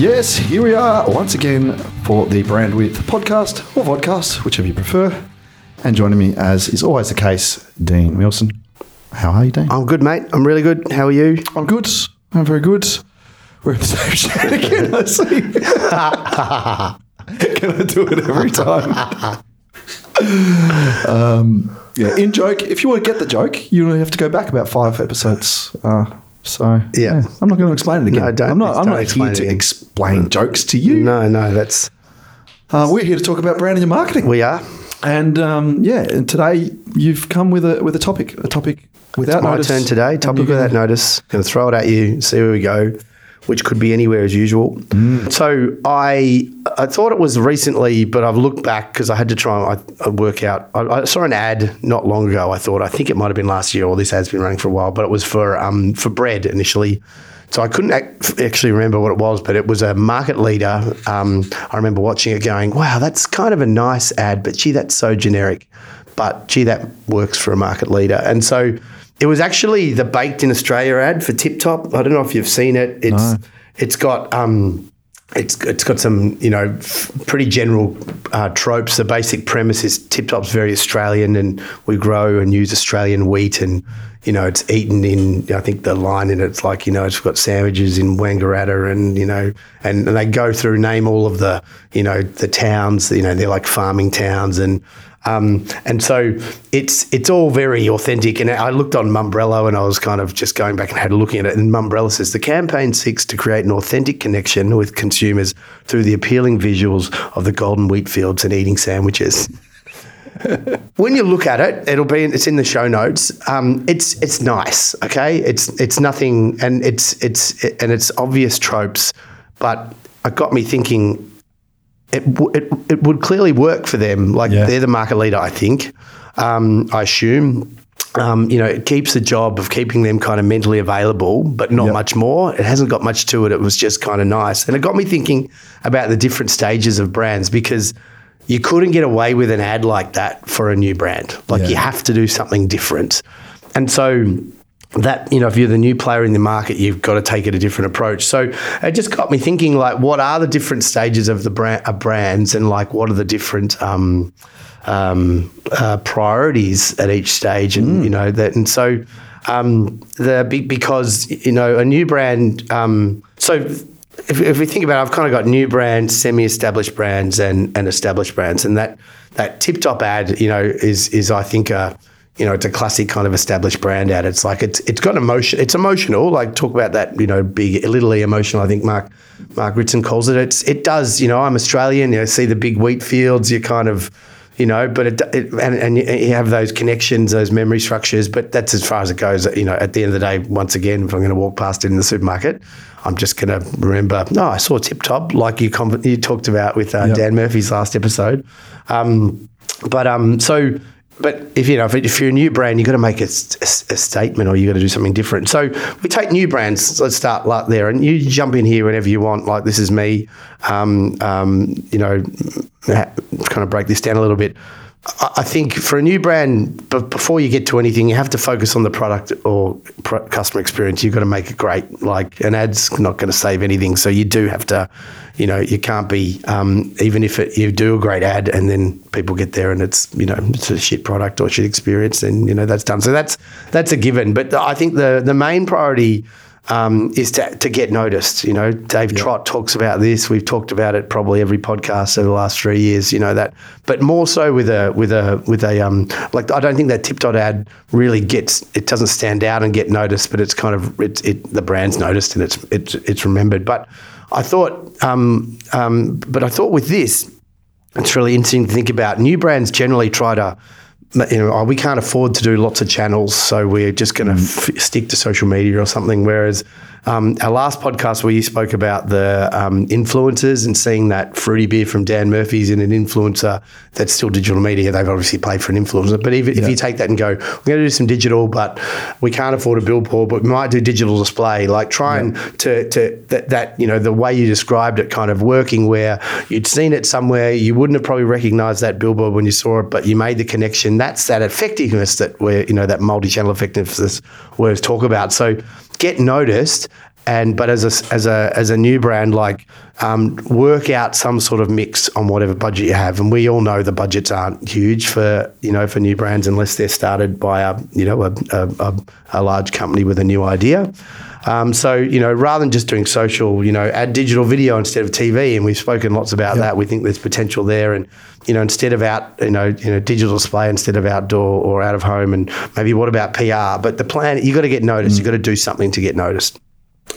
Yes, here we are once again for the Brandwidth podcast or vodcast, whichever you prefer. And joining me, as is always the case, Dean Millson. How are you, Dean? I'm good, mate. I'm really good. How are you? I'm good. I'm very good. We're in the same shade again, I see. Can I do it every time? um, yeah, in joke. If you want to get the joke, you have to go back about five episodes. Uh, so Yeah. I'm not going to explain it again. No, don't- I'm not. I'm don't here to again. explain jokes to you. No, no, that's Uh, we're here to talk about branding and marketing. we are. And um, yeah, and today you've come with a with a topic, a topic without My notice. turn today. Topic without notice. Going to throw it at you. See where we go. Which could be anywhere as usual. Mm. So I I thought it was recently, but I've looked back because I had to try and I, I work out. I, I saw an ad not long ago. I thought I think it might have been last year, or this ad's been running for a while, but it was for um for bread initially. So I couldn't ac- actually remember what it was, but it was a market leader. Um, I remember watching it, going, "Wow, that's kind of a nice ad, but gee, that's so generic." But gee, that works for a market leader. And so it was actually the Baked in Australia ad for Tip Top. I don't know if you've seen it. It's it's got um, it's it's got some you know f- pretty general uh, tropes. The basic premise is Tip Top's very Australian, and we grow and use Australian wheat, and you know it's eaten in. I think the line in it's like you know it's got sandwiches in Wangaratta, and you know, and, and they go through name all of the you know the towns. You know they're like farming towns, and um, and so it's it's all very authentic. And I looked on Mumbrella and I was kind of just going back and had a look at it. And Mumbrella says the campaign seeks to create an authentic connection with consumers through the appealing visuals of the golden wheat fields and eating sandwiches. when you look at it, it'll be it's in the show notes. Um, it's it's nice, okay. It's it's nothing, and it's it's and it's obvious tropes, but it got me thinking it, it, it would clearly work for them. Like Yeah. they're the market leader, I think. Um, I assume. Um, you know, it keeps the job of keeping them kind of mentally available, but not Yep. much more. It hasn't got much to it. It was just kind of nice. And it got me thinking about the different stages of brands because you couldn't get away with an ad like that for a new brand. Like Yeah. you have to do something different. And so that you know if you're the new player in the market you've got to take it a different approach. So it just got me thinking like what are the different stages of the brand of brands and like what are the different um, um, uh, priorities at each stage and you know that and so um, the because you know a new brand um, so if, if we think about it, I've kind of got new brands, semi-established brands, and, and established brands, and that that tip top ad, you know, is is I think a you know it's a classic kind of established brand ad. It's like it's it's got emotion. It's emotional. Like talk about that, you know, big, literally emotional. I think Mark Mark Ritson calls it. It's it does. You know, I'm Australian. You know, see the big wheat fields. You kind of you know, but it, it and, and you have those connections, those memory structures, but that's as far as it goes. You know, at the end of the day, once again, if I'm going to walk past it in the supermarket, I'm just going to remember. No, I saw Tip Top, like you com- you talked about with uh, Yep. Dan Murphy's last episode. Um, but um, so. But if you know, if, you're a new brand, you've got to make a statement, or you've got to do something different. So we take new brands. Let's start like there, and you jump in here whenever you want. Like this is me. Um, um, you know, kind of break this down a little bit. I think for a new brand, but before you get to anything, you have to focus on the product or customer experience. You've got to make it great. Like an ad's not going to save anything, so you do have to, you know, you can't be um, even if it, you do a great ad and then people get there and it's you know it's a shit product or shit experience, then you know that's done. So that's that's a given. But I think the the main priority um, is to, to get noticed. You know, Dave Trott talks about this. We've talked about it probably every podcast over the last three years. You know that, but more so with a with a with a um, like I don't think that Tip Top ad really gets it doesn't stand out and get noticed, but it's kind of it's it the brand's noticed and it's it's it's remembered. But I thought, um, um, but I thought with this, it's really interesting to think about. New brands generally try to, you know, we can't afford to do lots of channels, so we're just going to mm. f- stick to social media or something. Whereas um, our last podcast where you spoke about the um, influencers and seeing that fruity beer from Dan Murphy's in an influencer that's still digital media. They've obviously paid for an influencer, but even if you take that and go, we're going to do some digital, but we can't afford a billboard, but we might do digital display. Like trying to to that, that you know the way you described it, kind of working where you'd seen it somewhere, you wouldn't have probably recognised that billboard when you saw it, but you made the connection. That's that effectiveness that we're you know that multi-channel effectiveness we talk about. So get noticed and but as a as a as a new brand, like um, work out some sort of mix on whatever budget you have. And we all know the budgets aren't huge for you know for new brands unless they're started by a you know a, a, a large company with a new idea. Um, so you know, rather than just doing social, you know, add digital video instead of TV, and we've spoken lots about that. We think there's potential there, and you know, instead of out, you know, you know, digital display instead of outdoor or out of home, and maybe what about PR? But the plan, you got to get noticed. You got to do something to get noticed.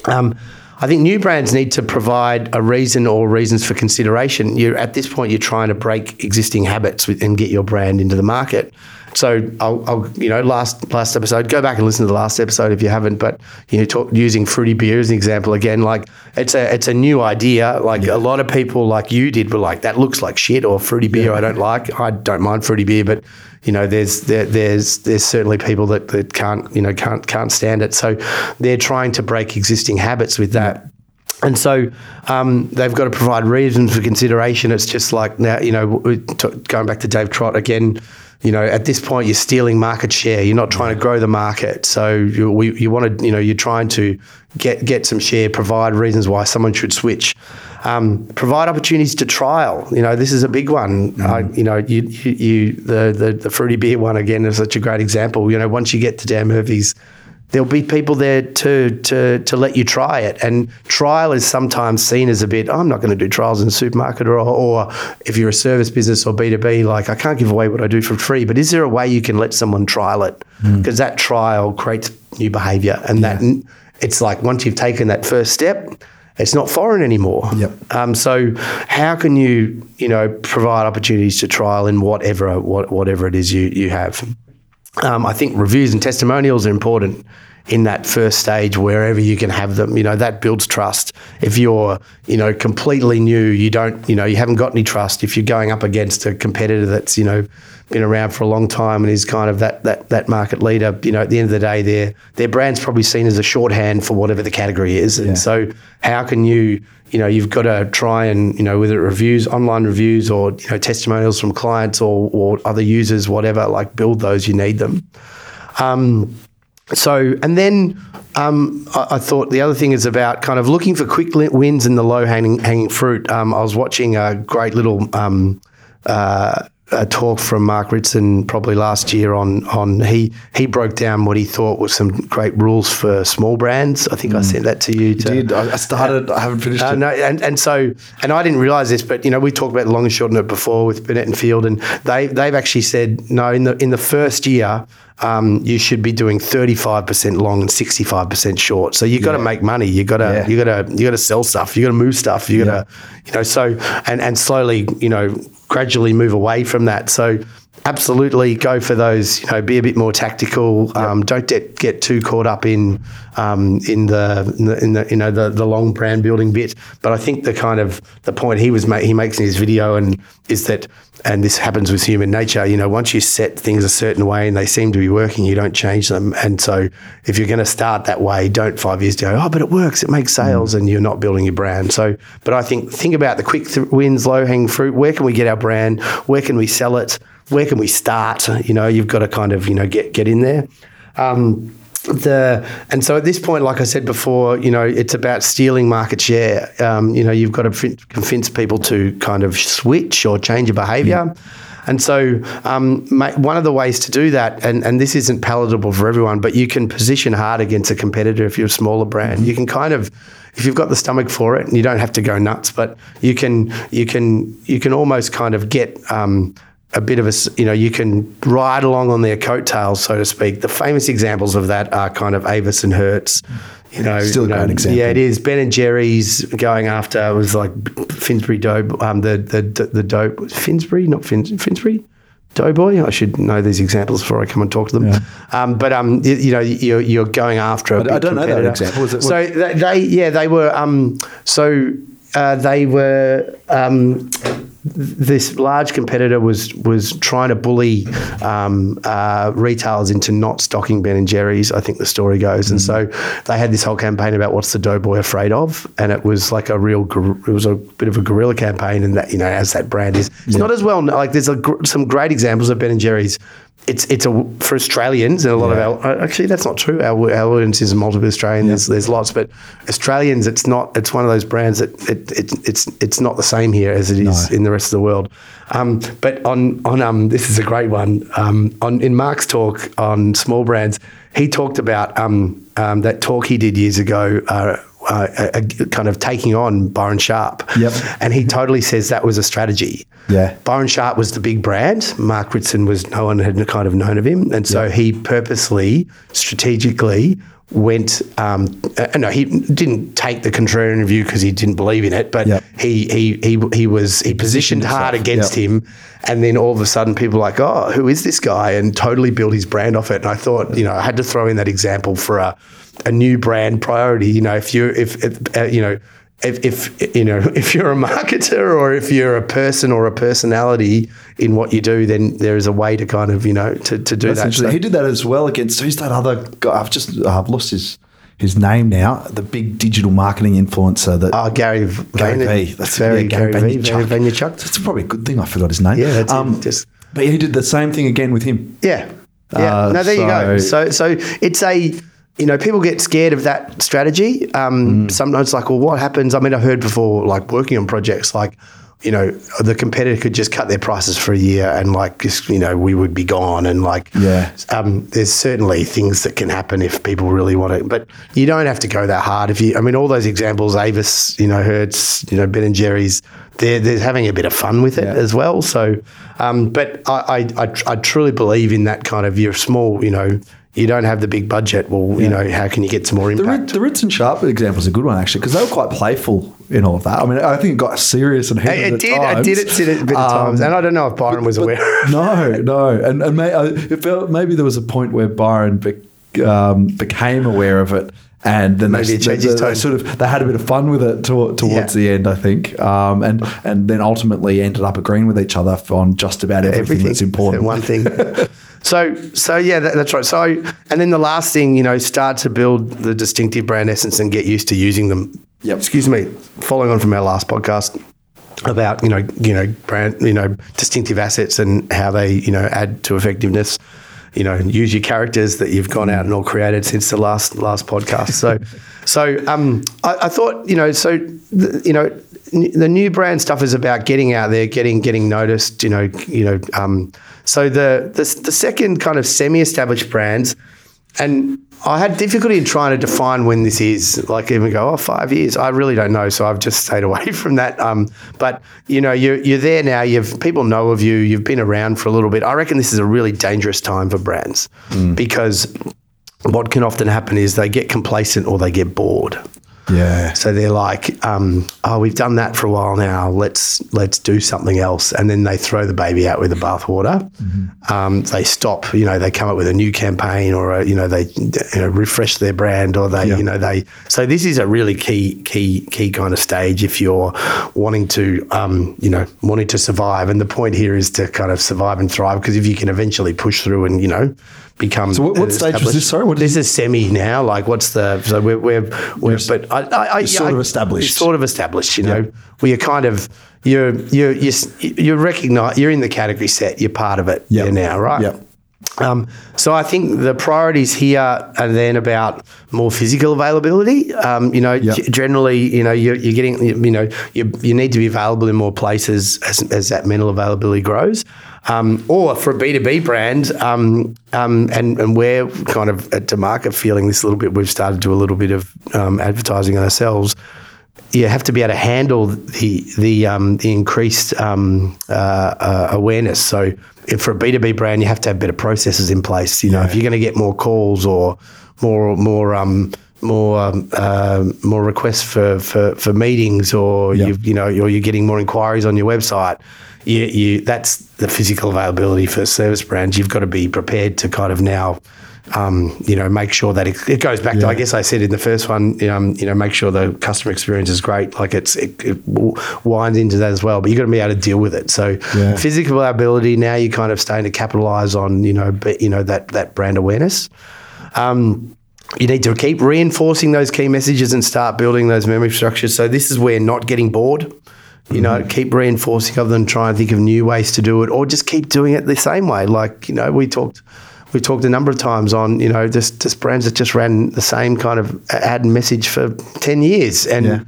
Um, I think new brands need to provide a reason or reasons for consideration. You're at this point, you're trying to break existing habits and get your brand into the market. So I'll, I'll, you know, last last episode, go back and listen to the last episode if you haven't. But you know, talk, using fruity beer as an example again, like it's a it's a new idea. Like yeah. a lot of people, like you did, were like that looks like shit or fruity beer. Yeah. I don't like. I don't mind fruity beer, but you know, there's there, there's there's certainly people that, that can't you know can't can't stand it. So they're trying to break existing habits with that. And so um, they've got to provide reasons for consideration. It's just like now, you know, going back to Dave Trott again, you know, at this point, you're stealing market share. You're not trying to grow the market. So you, we, you want to, you know, you're trying to get get some share, provide reasons why someone should switch, um, provide opportunities to trial. You know, this is a big one. Mm. I, you know, you, you, you the, the the fruity beer one again is such a great example. You know, once you get to Dan Murphy's there'll be people there to to to let you try it. And trial is sometimes seen as a bit. Oh, I'm not going to do trials in a supermarket, or, or if you're a service business or B two B, like I can't give away what I do for free. But is there a way you can let someone trial it? Because mm. that trial creates new behaviour, and yeah. that it's like once you've taken that first step. It's not foreign anymore. Yep. Um, so, how can you, you know, provide opportunities to trial in whatever what, whatever it is you you have? Um, I think reviews and testimonials are important in that first stage wherever you can have them. You know that builds trust. If you're you know completely new you don't you know you haven't got any trust. If you're going up against a competitor that's you know been around for a long time and is kind of that that that market leader you know at the end of the day their their brand's probably seen as a shorthand for whatever the category is. And so how can you you know you've got to try and you know whether it reviews online reviews or you know testimonials from clients or or other users whatever like build those you need them um, so, and then um, I, I, thought the other thing is about kind of looking for quick wins in the low hanging, hanging fruit. Um, I was watching a great little um, uh, a talk from Mark Ritson probably last year on on he he broke down what he thought was some great rules for small brands. I think mm. I sent that to you. To, you did. I started. Uh, I haven't finished uh, it. No, and, and so and I didn't realize this, but you know we talked about long and short of it before with Binet and Field, and they they've actually said no in the in the first year. Um, you should be doing 35% long and 65% short. So you got to yeah. make money. You got to yeah. you got to you got to sell stuff. You got to move stuff. You got to yeah. you know so and and slowly you know gradually move away from that. So absolutely go for those. You know, be a bit more tactical. Yep. Um, don't get, get too caught up in um, in, the, in, the, in the you know the, the long brand building bit. But I think the kind of the point he was ma- he makes in his video and is that and this happens with human nature. You know, once you set things a certain way and they seem to be working, you don't change them. And so if you're going to start that way, don't five years go, oh, but it works, it makes sales, mm. and you're not building your brand. So, but I think think about the quick th- wins, low hanging fruit. Where can we get our brand? Where can we sell it? Where can we start? You know, you've got to kind of you know get get in there. Um, the and so at this point, like I said before, you know, it's about stealing market share. Um, you know, you've got to f- convince people to kind of switch or change a behaviour. Mm. And so, um, one of the ways to do that, and, and this isn't palatable for everyone, but you can position hard against a competitor if you're a smaller brand. Mm-hmm. You can kind of, if you've got the stomach for it, and you don't have to go nuts, but you can, you can, you can almost kind of get. Um, a bit of a, you know, you can ride along on their coattails, so to speak. The famous examples of that are kind of Avis and Hertz. You know, still a great example. Yeah, it is. Ben and Jerry's going after it was like Finsbury dope. Um, the the the dope Finsbury, not Fins, Finsbury. Doughboy. I should know these examples before I come and talk to them. Yeah. Um, but um, you, you, know, you're, you're going after. I don't know that example. It, so they, they, yeah, they were. Um, so uh, they were. Um, this large competitor was was trying to bully um, uh, retailers into not stocking Ben and Jerry's. I think the story goes, mm. and so they had this whole campaign about what's the doughboy afraid of, and it was like a real, it was a bit of a guerrilla campaign, and that you know as that brand is, it's yeah. not as well like there's a, some great examples of Ben and Jerry's it's it's a for Australians and a lot Yeah. of our actually that's not true. Our, our audience is multiple Australian. There's there's lots, but Australians, it's not. It's one of those brands that it, it it's it's not the same here as it is No. in the rest of the world. Um, but on on um this is a great one. Um, on in Mark's talk on small brands, he talked about um, um that talk he did years ago. Uh, uh, a, a kind of taking on Byron Sharp. Yep. And he totally says that was a strategy. Yeah. Byron Sharp was the big brand. Mark Ritson was no one had kind of known of him, and so he purposely, strategically went. Um, uh, no, he didn't take the contrarian view because he didn't believe in it, but Yep. he he he he was he positioned hard against him, and then all of a sudden people were like, oh, who is this guy? And totally built his brand off it. And I thought, you know, I had to throw in that example for a a new brand priority. You know, if you if, if uh, you know if, if you know if you're a marketer or if you're a person or a personality in what you do, then there is a way to kind of you know to, to do That's that. interesting. So- He did that as well against who's that other guy? I've just I've lost his his name now. The big digital marketing influencer that Oh, Gary, Gary Vayner- Vee. That's very Gary, Gary Vee, Gary Vaynerchuk. That's probably a good thing. I forgot his name. Yeah, that's it. Just- but he did the same thing again with him. Yeah. Yeah. Uh, no, there you go. so- So, so it's a, you know, people get scared of that strategy. Mm. Um, Sometimes, like, well, what happens? I mean, I've heard before, like, working on projects, like, you know, the competitor could just cut their prices for a year and, like, just, you know, we would be gone. And, like, Yeah. um, there's certainly things that can happen if people really want it, but you don't have to go that hard. If you, I mean, all those examples, Avis, you know, Hertz, you know, Ben and Jerry's, they're, they're having a bit of fun with it Yeah. as well. So, um, but I, I, I, tr- I truly believe in that kind of you're small, you know, you don't have the big budget. Well, you know, how can you get some more impact? The Ritz and Sharp example is a good one actually because they were quite playful in all of that. I mean, I think it got serious and heated it did. times. I did it sit a bit of Um, times, and I don't know if Byron was aware. no, no, and and may, I- it felt maybe there was a point where Byron be, um, became aware of it, and then Maybe they, it they, they sort of they had a bit of fun with it to, towards Yeah. the end, I think, um, and and then ultimately ended up agreeing with each other on just about everything, that's important. One thing. so so yeah, that, that's right. So and then the last thing, you know, start to build the distinctive brand essence and get used to using them. Yep. Excuse me. Following on from our last podcast about you know you know brand you know distinctive assets and how they you know add to effectiveness. You know, use your characters that you've gone out and all created since the last last podcast. So, so um, I, I thought you know, so you know, n- the new brand stuff is about getting out there, getting getting noticed. You know, you know. Um, so the, the the second kind of semi-established brands, and I had difficulty in trying to define when this is. Like even go, oh, five years. I really don't know. So I've just stayed away from that. Um, but you know, you're you're there now. You've people know of you. You've been around for a little bit. I reckon this is a really dangerous time for brands because what can often happen is they get complacent or they get bored. Yeah, So they're like, um, "Oh, we've done that for a while now. Let's let's do something else." And then they throw the baby out with the bathwater. Um, they stop. You know, they come up with a new campaign, or a, you know, they you know, refresh their brand, or they Yeah. you know they. So this is a really key key key kind of stage if you're wanting to um, you know wanting to survive. And the point here is to kind of survive and thrive because if you can eventually push through and you know become. So what- what stage was this? Sorry, what this is semi now. Like, what's the? So we're we're, we're but I, I, I sort of established. it's sort of established. You know, where you're kind of you're you're you're you're recognize you're in the category set. You're part of it Yeah. now, right? Yep. Um, so I think the priorities here are then about more physical availability. Um, you know, Yep. g- generally, you know, you're, you're getting, you you know, you, you need to be available in more places as, as that mental availability grows. Um, or for a B2B brand, um, um, and, and we're kind of at market feeling this a little bit, we've started to do a little bit of um, advertising ourselves you have to be able to handle the the um, the increased um, uh, uh, awareness. So, if for a B two B brand, you have to have better processes in place. You know, if you're going to get more calls or more more um, more um, uh, more requests for, for, for meetings, or Yeah. you you know, or you're getting more inquiries on your website. You, you that's the physical availability for service brands. You've got to be prepared to kind of now um, you know, make sure that it, it goes back to, I guess I said in the first one, um, you know, make sure the customer experience is great. Like it's, it, it winds into that as well, but you've got to be able to deal with it. So Yeah. physical availability now you're kind of starting to capitalize on, you know, but, you know, that, that brand awareness. Um, you need to keep reinforcing those key messages and start building those memory structures. So this is where not getting bored You know, keep reinforcing of them, try and think of new ways to do it, or just keep doing it the same way. Like you know, we talked we talked a number of times on you know just just brands that just ran the same kind of ad message for ten years, and Yeah.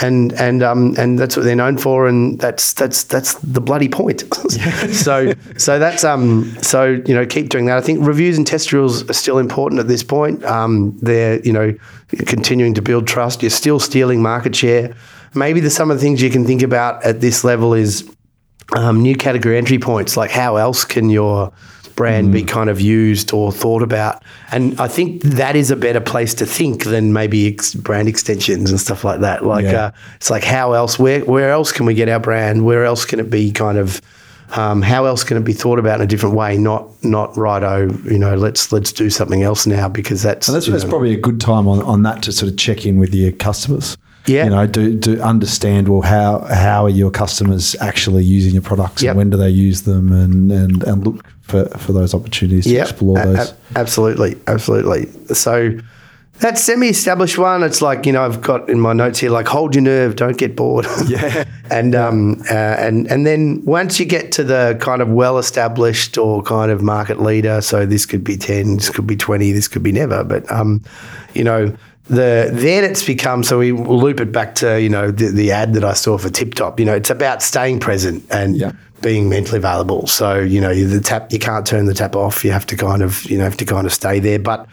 and and um and that's what they're known for, and that's that's that's the bloody point. so so that's um so you know keep doing that. I think reviews and test drills are still important at this point. Um, they're you know continuing to build trust. You're still stealing market share. Maybe the some of the things you can think about at this level is um, new category entry points. Like how else can your brand be kind of used or thought about? And I think that is a better place to think than maybe ex- brand extensions and stuff like that. Like Yeah. uh, it's like how else where where else can we get our brand? Where else can it be kind of um, how else can it be thought about in a different way? Not not righto, you know. Let's let's do something else now because that's And that's, that's know, probably a good time on, on that to sort of check in with your customers. Yeah. You know, do, do understand well how how are your customers actually using your products Yep. and when do they use them and, and, and look for, for those opportunities to Yeah, explore those. a- absolutely, absolutely. So that semi-established one, it's like you know I've got in my notes here like hold your nerve, don't get bored. Yeah. and um uh, and and then once you get to the kind of well-established or kind of market leader, so this could be ten, this could be twenty, this could be never, but um, you know. The then it's become so we loop it back to you know the, the ad that I saw for Tip Top. You know it's about staying present and Yeah. being mentally available. So you know the tap you can't turn the tap off. You have to kind of you know have to kind of stay there. But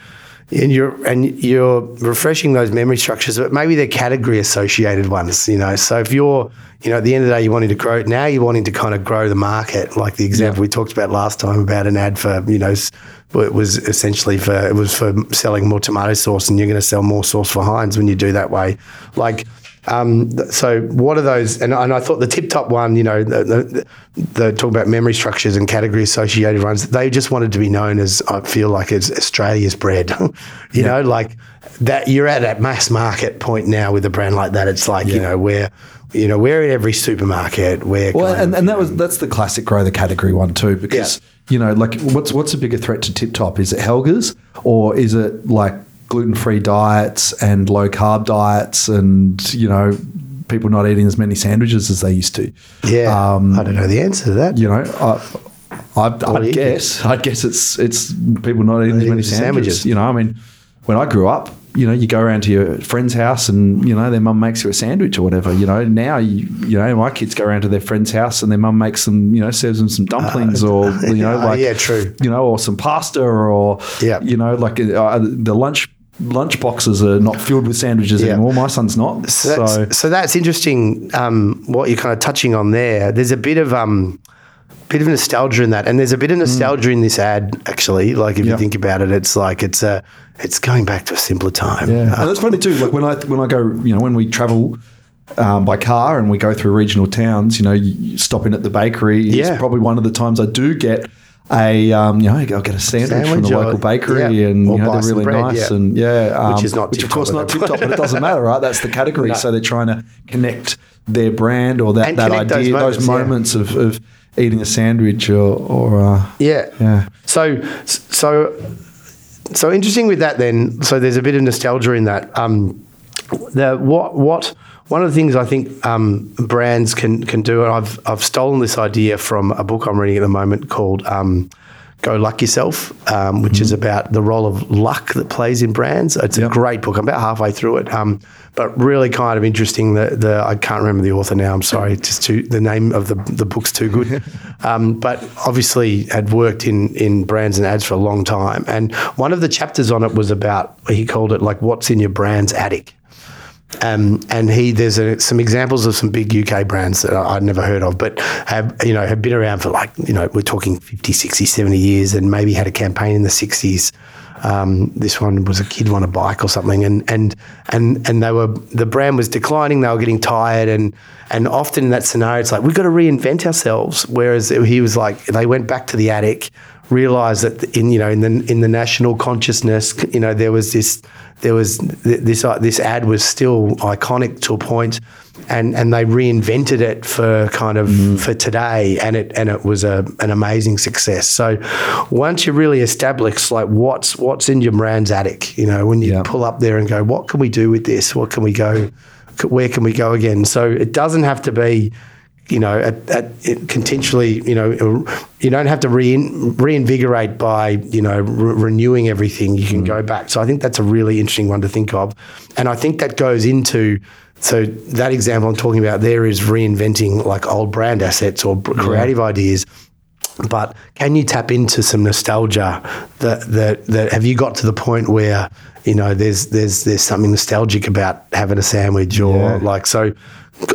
and you're and you're refreshing those memory structures, but maybe they're category associated ones. You know, so if you're you know at the end of the day you're wanting to grow now you're wanting to kind of grow the market. Like the example we talked about last time about an ad for you know. It was essentially for it was for selling more tomato sauce, and you're going to sell more sauce for Heinz when you do that way. Like um, so what are those? And, and I thought the tip top one, you know, the, the, the talk about memory structures and category associated ones. They just wanted to be known as I feel like it's Australia's bread. you know, like that. You're at that mass market point now with a brand like that. It's like you know we're you know we're in every supermarket. We're Well, and, of- and that was that's the classic grow the category one too, because you know, like what's what's a bigger threat to Tip Top? Is it Helga's or is it like gluten free diets and low carb diets and you know people not eating as many sandwiches as they used to? yeah. um, I don't know the answer to that. You know, I, I'd you guess I'd guess it's it's people not eating as many sandwiches. sandwiches. You know, I mean, when I grew up, you know, you go around to your friend's house and you know their mum makes you a sandwich or whatever. You know, now you you know my kids go around to their friend's house and their mum makes them you know serves them some dumplings or you know Oh, like yeah, true. you know or some pasta or Yeah. you know like uh, the lunch lunch boxes are not filled with sandwiches Yeah. anymore. My son's not. So So, that's, so that's interesting. Um, what you're kind of touching on there. There's a bit of um, bit of nostalgia in that, and there's a bit of nostalgia in this ad. Actually, like if Mm. You think about it, it's like it's a it's going back to a simpler time. Yeah, and that's funny too. Like when I when I go, you know, when we travel um, by car and we go through regional towns, you know, you, you stop in at the bakery. Yeah. It's probably one of the times I do get a, um, you know, I'll get a sandwich, from the or- local bakery, yeah, and you know they're really bread, nice, yeah. and yeah, um, Which is not which of course not tip top, but it doesn't matter, right? That's the category. No. So they're trying to connect their brand or that, And that those idea, those moments, moments, yeah. of, of eating a sandwich or, or uh, Yeah. yeah. So so so interesting with that then. So there's a bit of nostalgia in that. Um, the what what one of the things I think um, brands can can do, and I've I've stolen this idea from a book I'm reading at the moment called. Um, Go Luck Yourself, um, which is about the role of luck that plays in brands. It's a great book. I'm about halfway through it, um, but really kind of interesting. The, the I can't remember the author now. I'm sorry, it's just too the name of the the book's too good. um, but obviously had worked in in brands and ads for a long time. And one of the chapters on it was about he called it like what's in your brand's attic. Um, and he there's a, some examples of some big UK brands that I'd never heard of, but have you know have been around for like you know we're talking 50, 60, 70 years, and maybe had a campaign in the 60s. Um, this one was a kid on a bike or something, and and and and they were the brand was declining. They were getting tired, and and often in that scenario, it's like we've got to reinvent ourselves. Whereas he was like they went back to the attic, realized that in you know in the in the national consciousness, you know there was this there was th- this uh, this ad was still iconic to a point, and and they reinvented it for kind of for today, and it and it was a an amazing success. So once you really establish like what's what's in your brand's attic, you know, when you Yeah. pull up there and go, what can we do with this? What can we go? Where can we go again? So it doesn't have to be you know, at, at it you know, you don't have to rein, reinvigorate by, you know, re- renewing everything. You can mm. go back. So I think that's a really interesting one to think of. And I think that goes into, so that example I'm talking about there is reinventing like old brand assets or creative ideas. But can you tap into some nostalgia? That, that that have you got to the point where you know there's there's there's something nostalgic about having a sandwich or Yeah. like so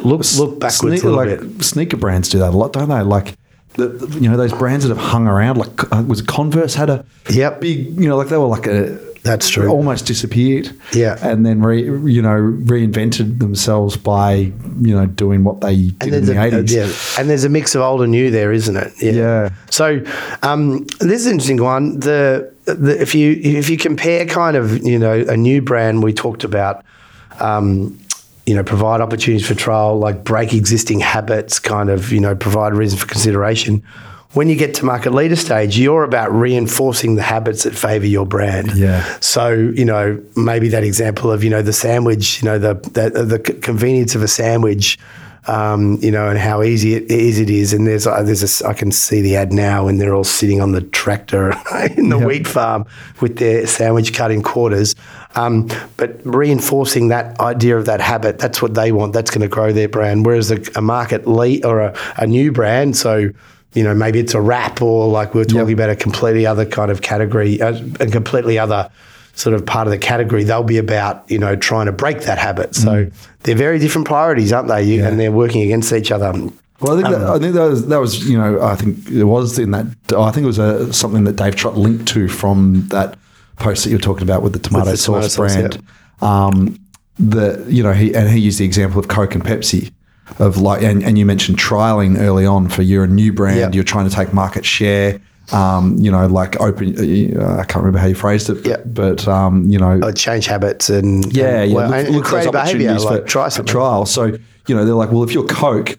look look backwards little like bit. sneaker brands do that a lot, don't they? Like the, the- you know those brands that have hung around. Like uh, was Converse had a Yep. big you know like they were like a That's true. almost disappeared. Yeah. and then re, you know reinvented themselves by you know doing what they did in the a, eighties. yeah, and there's a mix of old and new there, isn't it? Yeah. So um, this is an interesting one. The, the if you if you compare kind of you know a new brand we talked about. Um, you know, provide opportunities for trial, like break existing habits, kind of, you know, provide reason for consideration. When you get to market leader stage, you're about reinforcing the habits that favour your brand. Yeah. So you know, maybe that example of you know the sandwich, you know, the the, the convenience of a sandwich, um, you know, and how easy it is it is. And there's uh, there's a I can see the ad now, and they're all sitting on the tractor in the wheat farm with their sandwich cut in quarters. Um, but reinforcing that idea of that habit, that's what they want. That's going to grow their brand. Whereas a, a market lead or a, a new brand, so you know, maybe it's a wrap or like we are talking about a completely other kind of category, a, a completely other sort of part of the category. They'll be about, you know, trying to break that habit. So mm. they're very different priorities, aren't they? You, And they're working against each other. Well, I think, that, um, I think that was that was you know I think it was in that I think it was a, something that Dave Trott linked to from that post that you're talking about with the tomato the tomato sauce sauce, brand. Um, the you know he and he used the example of Coke and Pepsi of like and, and you mentioned trialing early on for you're a new brand Yeah. you're trying to take market share. Um, you know, like open. Uh, I can't remember how you phrased it, but, Yeah. but um, you know, Uh, change habits and yeah, and, yeah. well, look, and look creative behavior. opportunities Like for, try something. trial. So you know, they're like, well, if you're Coke,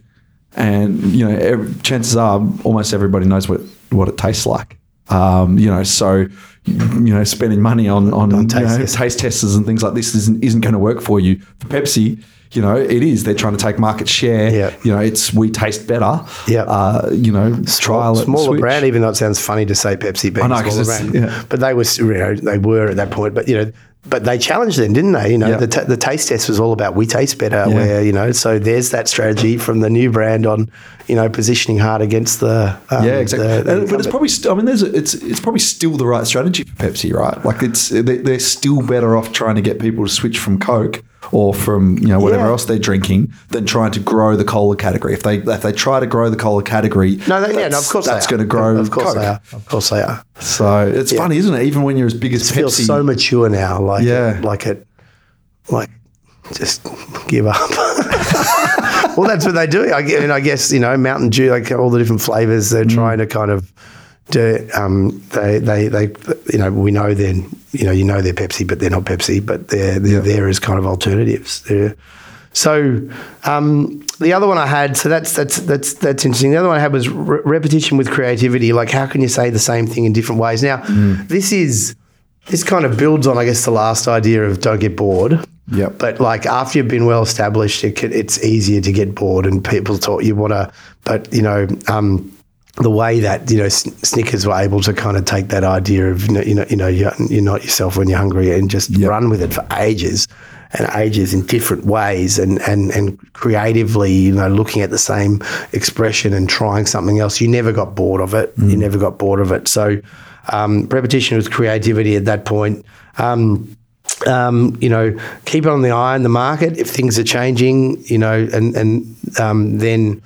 and you know, ev chances are almost everybody knows what what it tastes like. Um, you know, so you know, spending money on on, On you know, tests. taste testers and things like this isn't isn't going to work for you. For Pepsi. You know, it is. They're trying to take market share. Yeah. You know, it's we taste better. Yeah. Uh, you know, trial it. smaller switch. brand, even though it sounds funny to say Pepsi being I know, smaller brand. yeah. But they were, you know, they were at that point. But you know, but they challenged them, didn't they? You know, Yeah. the, t- the taste test was all about we taste better. Yeah. Where you know, so there's that strategy from the new brand on, you know, positioning hard against the um, Yeah, exactly. the- the And- but it's probably. St- I mean, there's. A, it's it's probably still the right strategy for Pepsi, right? Like it's they're still better off trying to get people to switch from Coke or from you know whatever Yeah. else they're drinking than trying to grow the cola category. If they if they try to grow the cola category, no, they, yeah, no, of course that's going to grow. Of course Coke. they are. Of course they are. So it's funny, isn't it? Even when you're as big as It feels so mature now. Like Yeah. it, like it, like just give up. well, that's what they do. I, and I guess you know Mountain Dew, like all the different flavors, Mm. they're trying to kind of do. Um, they, they, they, you know, we know then, you know, you know they're Pepsi, but they're not Pepsi, but they're they're Yeah. there as kind of alternatives. They're, so um, the other one I had, so that's that's that's that's interesting. The other one I had was re- repetition with creativity. Like, how can you say the same thing in different ways? Now, Mm. this is this kind of builds on, I guess, the last idea of don't get bored. Yep. But like after you've been well established, it can, it's easier to get bored, and people talk. You want to, but you know. Um, the way that you know Sn- Snickers were able to kind of take that idea of you know you know, you know you're, you're not yourself when you're hungry and just run with it for ages and ages in different ways and and and creatively you know looking at the same expression and trying something else. You never got bored of it. You never got bored of it. So um, repetition with creativity at that point. Um, um, you know, keep it on the eye on the market. If things are changing, you know, and and um, then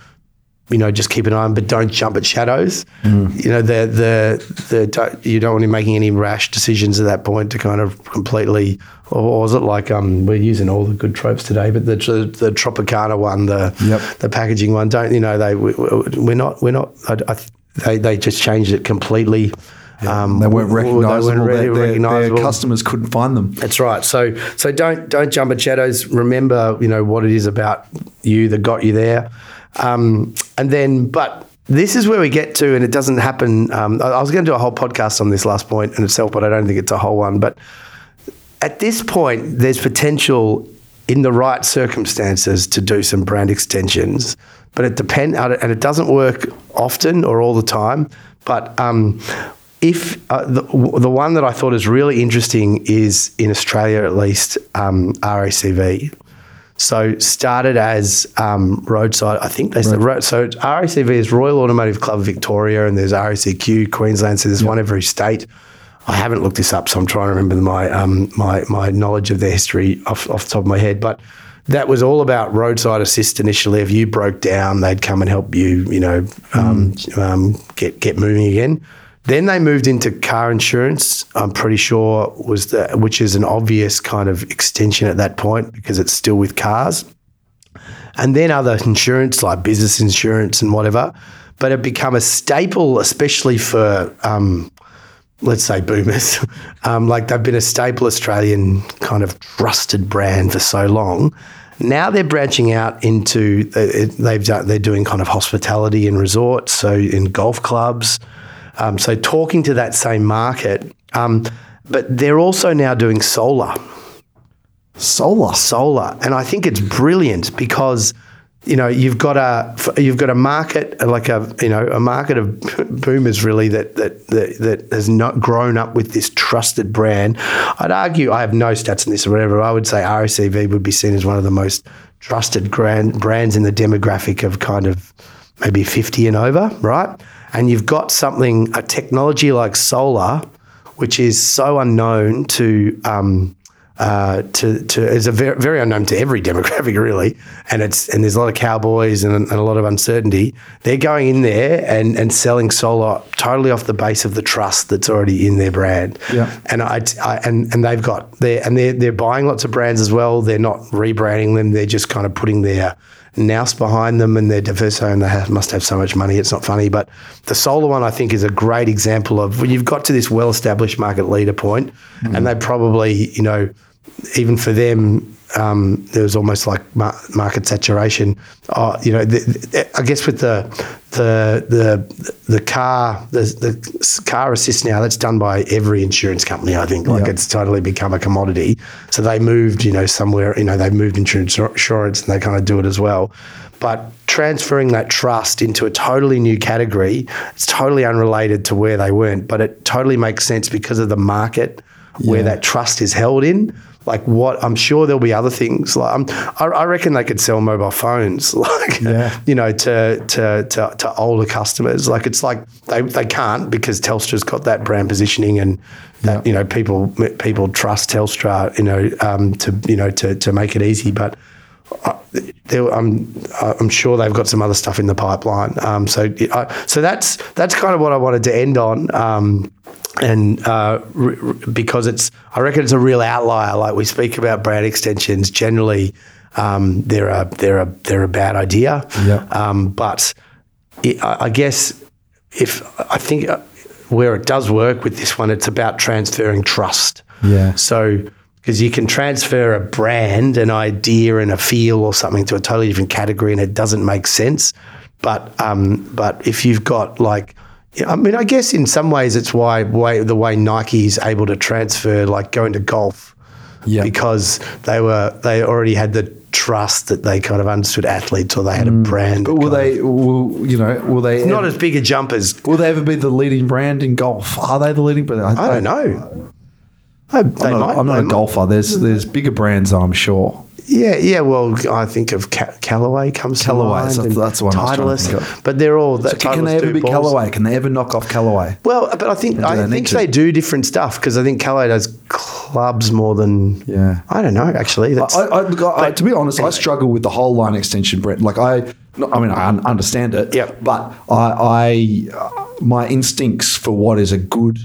you know just keep an eye on, but don't jump at shadows. You know, the the the you don't want to be making any rash decisions at that point to kind of completely. Or was it like um, we're using all the good tropes today, but the the Tropicana one, the Yep. the packaging one, don't you know? They we, we're not we're not. I, I, they they just changed it completely. Um, they weren't recognisable. They weren't really their- their recognisable. customers couldn't find them. That's right. So so don't don't jump at shadows. Remember, you know what it is about you that got you there, um, and then but. This is where we get to, and it doesn't happen. Um, I I was going to do a whole podcast on this last point in itself, but I don't think it's a whole one. But at this point, there's potential in the right circumstances to do some brand extensions. But it depends, and it doesn't work often or all the time. But um, if uh, the, the one that I thought is really interesting is in Australia at least um, RACV. So started as um, roadside. I think they said so. RACV is Royal Automotive Club of Victoria, and there's RACQ Queensland. So there's yep. one every state. I haven't looked this up, so I'm trying to remember my um, my my knowledge of their history off, off the top of my head. But that was all about roadside assist initially. If you broke down, they'd come and help you, you know, um, mm. um, get get moving again. Then they moved into car insurance. I'm pretty sure was the which is an obvious kind of extension at that point because it's still with cars, and then other insurance like business insurance and whatever. But it become a staple, especially for um, let's say boomers. Um, like they've been a staple Australian kind of trusted brand for so long. Now they're branching out into they've done, they're doing kind of hospitality and resorts, so in golf clubs. Um, so talking to that same market, um, but they're also now doing solar. Solar, solar, and I think it's brilliant because you know you've got a you've got a market like a you know a market of boomers really that that that, that has not grown up with this trusted brand. I'd argue I have no stats on this or whatever. I would say RACV would be seen as one of the most trusted grand brands in the demographic of kind of maybe 50 and over, right? And you've got something a technology like solar, which is so unknown to um, uh, to to is a very, very unknown to every demographic really, and it's and there's a lot of cowboys and, and, a lot of uncertainty. They're going in there and and selling solar totally off the base of the trust that's already in their brand. Yeah, and I, I and and they've got they and they're they're buying lots of brands as well. They're not rebranding them. They're just kind of putting their nous behind them and they're diverse and they have, must have so much money. It's not funny, but the solar one I think is a great example of when you've got to this well-established market leader point, mm. and they probably you know even for them, um, there was almost like market saturation. Uh, you know, the, the, I guess with the the the the car the, the car assist now that's done by every insurance company. I think like yep. it's totally become a commodity. So they moved, you know, somewhere. You know, they moved insurance insurance and they kind of do it as well. But transferring that trust into a totally new category, it's totally unrelated to where they weren't, but it totally makes sense because of the market yeah. where that trust is held in like what I'm sure there'll be other things. Like um, I, I, reckon they could sell mobile phones, like yeah. you know, to, to to to older customers. Like it's like they, they can't because Telstra's got that brand positioning and that you know people people trust Telstra, you know, um, to you know to to make it easy, but. Uh, I'm I'm sure they've got some other stuff in the pipeline. Um, so so that's that's kind of what I wanted to end on. Um, and uh, because it's, I reckon it's a real outlier. Like we speak about brand extensions, generally um, they're a they're a they're a bad idea. Yeah. Um, but it, I guess if I think uh, where it does work with this one, it's about transferring trust. Yeah. So because you can transfer a brand, an idea, and a feel or something to a totally different category, and it doesn't make sense. But um, but if you've got like I mean, I guess in some ways it's why, why the way Nike is able to transfer, like going to golf, yeah. because they were they already had the trust that they kind of understood athletes or they had a mm. brand. But will they, will, you know, will they? Not ever, as big a jump as. Will they ever be the leading brand in golf? Are they the leading brand? I, I don't know. I, I'm not, might, I'm not a golfer. There's there's bigger brands, I'm sure. Yeah, yeah. Well, I think of Ca- Callaway comes Callaway, to mind. That's, the one. Titleist, but they're all. So can they ever be balls. Callaway? Can they ever knock off Callaway? Well, but I think I think they do different stuff because I think Callaway does clubs more than. Yeah, I don't know. Actually, that's, I, I, but, I, to be honest, anyway. I struggle with the whole line extension, Brett. Like I, I mean, I understand it. Yeah, but I, I, uh, my instincts for what is a good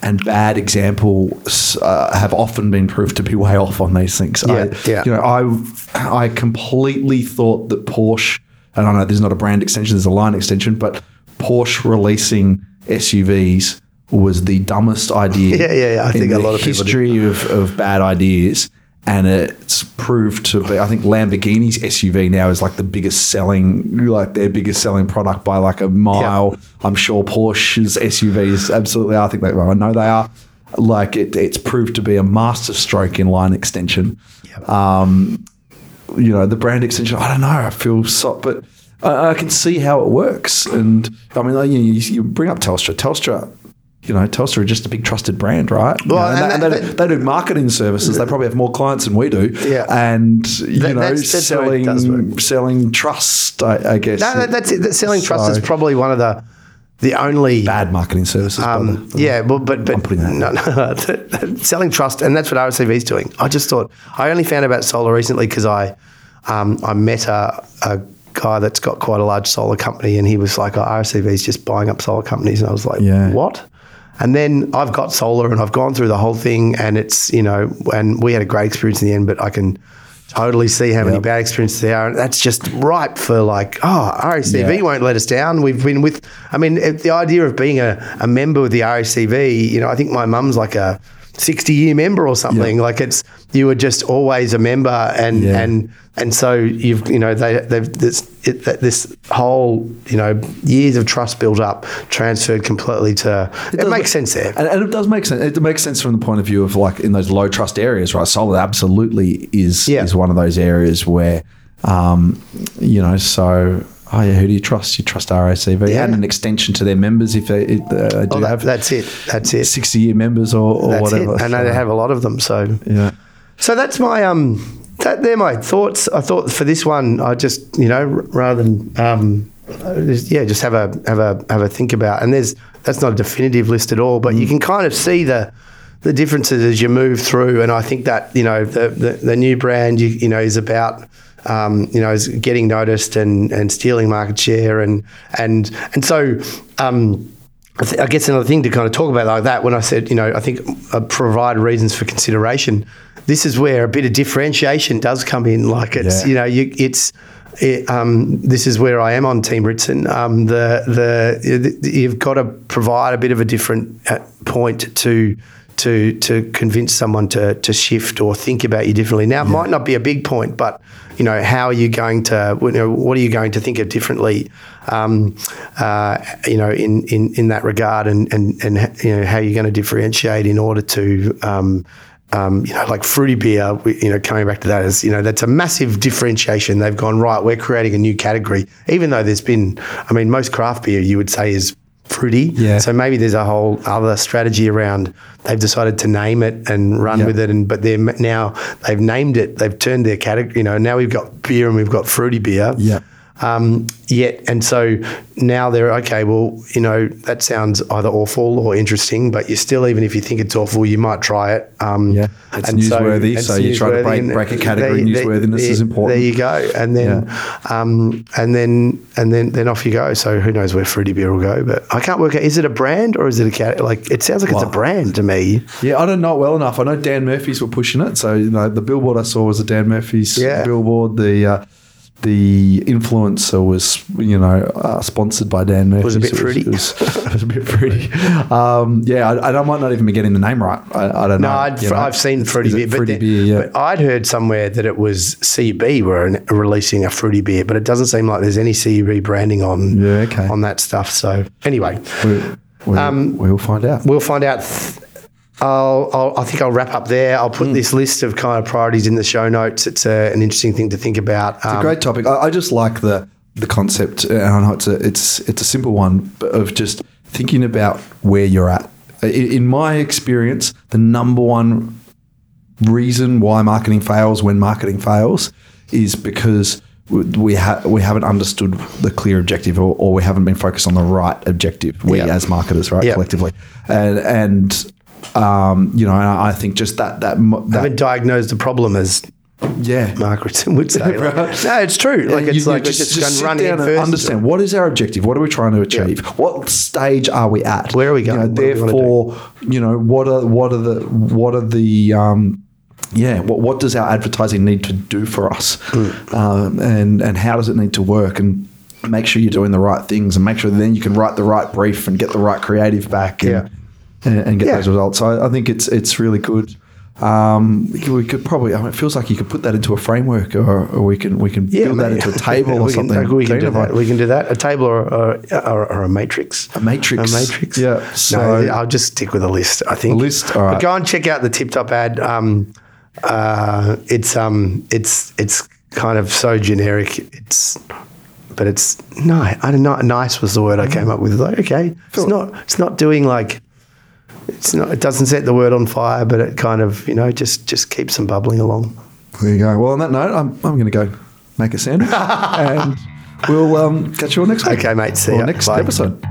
and bad examples uh, have often been proved to be way off on these things. Yeah, I, yeah. You know, I I completely thought that Porsche, and I know there's not a brand extension, there's a line extension, but Porsche releasing SUVs was the dumbest idea. yeah, yeah, yeah. I think a lot of history of, of bad ideas and it's proved to be. I think Lamborghini's SUV now is like the biggest selling, like their biggest selling product by like a mile. Yep. I'm sure Porsche's SUVs absolutely. I think they. Well, I know they are. Like it, it's proved to be a masterstroke in line extension. Yep. Um, you know, the brand extension. I don't know. I feel so, but I, I can see how it works. And I mean, you, you bring up Telstra. Telstra. You know, Telstra are just a big trusted brand, right? You Well, know, and and they, that- and they, they do marketing services. They probably have more clients than we do. Yeah. and you That- know, that's- that's how it does selling selling trust. I, I guess No, that, that's it. That selling trust is probably one of the the only bad marketing services. Um, the- yeah, well, but but no, no, selling trust, and that's what RACV is doing. I just thought I only found out about solar recently because I um, I met a, a guy that's got quite a large solar company, and he was like, oh, RACV is just buying up solar companies, and I was like, Yeah. what? And then I've got solar, and I've gone through the whole thing, and it's you know, and we had a great experience in the end, but I can. Totally see how many bad experiences there are. And that's just ripe for like, oh, RACV Yeah. won't let us down. We've been with, I mean, the idea of being a, a member of the RACV, you know, I think my mum's like a 60 year member or something. Like it's, you were just always a member. And, Yeah. and, and so you've, you know, they, they've, this, it, this whole, you know, years of trust built up, transferred completely to, it, does makes sense there. And, and it does make sense. It makes sense from the point of view of like in those low trust areas, right? Solar absolutely is Yeah. is one of those areas where, um, you know, so. Oh yeah, who do you trust? You trust RACV Yeah. and an extension to their members if they, if they do Oh, that- have that's it. That's it. sixty-year members or, or That's whatever. it. I know So, they have a lot of them. So Yeah, So that's my um. That they're my thoughts. I thought for this one, I just you know r- rather than um, uh, just- yeah, just have a have a have a think about. And there's that's not a definitive list at all, but you can kind of see the the differences as you move through. And I think that you know the the, the new brand you, you know is about. Um, you know, is getting noticed and, and stealing market share and and and so um, I, th- I guess another thing to kind of talk about like that when I said, you know, I think uh, provide reasons for consideration. This is where a bit of differentiation does come in. Like it's, Yeah. you know, you, it's. It, um, this is where I am on Team Ritson. Um, the, the the you've got to provide a bit of a different uh, point to to to convince someone to to shift or think about you differently. Now, it might not be a big point, but you know, how are you going to, you know, what are you going to think of differently, um, uh, you know, in, in, in that regard, and and and you know, how you're going to differentiate in order to. Um, um, you know, like fruity beer, we- you know, coming back to that is, you know, that's a massive differentiation. They've gone, right, we're creating a new category, even though there's been, I mean, most craft beer you would say is fruity. Yeah. So maybe there's a whole other strategy around they've decided to name it and run Yeah. with it. And, but they're now they've named it, they've turned their category, you know, now we've got beer and we've got fruity beer. Yeah. Um, yet, and so now they're okay. Well, you know that sounds either awful or interesting, but you still, even if you think it's awful, you might try it. Um, Yeah, it's newsworthy, it's so you try to break- break a category, they- they- newsworthiness is important. There you go, and then, um, and then, and then, then off you go. So who knows where fruity beer will go? But I can't work out. Is it a brand or is it a cat? Like it sounds like it's a brand to me. Yeah, I don't know it well enough. I know Dan Murphy's were pushing it. So, you know, the billboard I saw was a Dan Murphy's Yeah. billboard. The uh, the influencer was, you know, uh, sponsored by Dan Murphy. Was a bit fruity. It was, it was a bit fruity. Um, yeah, I, I might not even be getting the name right. I, I don't No, know. I'd, you know. I've seen fruity beer, fruity then- beer, yeah. but I'd heard somewhere that it was CB were an- releasing a fruity beer, but it doesn't seem like there's any CB branding on Yeah, okay. on that stuff. So anyway, we, we, Um, we'll find out. we'll find out. Th- I'll, I'll, I think I'll wrap up there. I'll put hmm. this list of kind of priorities in the show notes. It's a, an interesting thing to think about. It's um, a Great topic. I, I just like the the concept, uh, and I know it's a it's it's a simple one, of just thinking about where you're at. In, in my experience, the number one reason why marketing fails when marketing fails is because we we, ha- we haven't understood the clear objective, or, or we haven't been focused on the right objective. We Yeah. as marketers, right, Yeah. collectively, and and um, you know, and I I think just that that, that haven't diagnosed the problem as yeah, Ritson would say. Like, no, it's true. Like it's you like just, just, just sit run down and first. understand what is our objective, what are we trying to achieve, what stage are we at, Where are we You know, going? We therefore, you know, what are what are the what are the um, yeah, what what does our advertising need to do for us, Hmm. um, and and how does it need to work and make sure you're doing the right things and make sure then you can write the right brief and get the right creative back and, Yeah. And, and get Yeah. those results. So I, I think it's it's really good. Um, we, could, probably. I mean, it feels like you could put that into a framework, or, or we can we can build that into a table or we can, something. We can do that. We can do that. A table or, or, or, or a matrix. A matrix. A matrix. Yeah, so- no, I'll just stick with a list. I think A list, all right. But go and check out the Tip Top ad. Um, uh, it's um, it's it's kind of so generic. It's, but it's no, I don't know. Nice was the word I came up with. Like, okay, it's not. It's not doing like. It's not. It doesn't set the word on fire, but it kind of you know just just keeps them bubbling along. There you go. Well, on that note, I'm, I'm going to go make a sandwich and we'll um, catch you all next week. Okay, mate. See you next Bye. episode.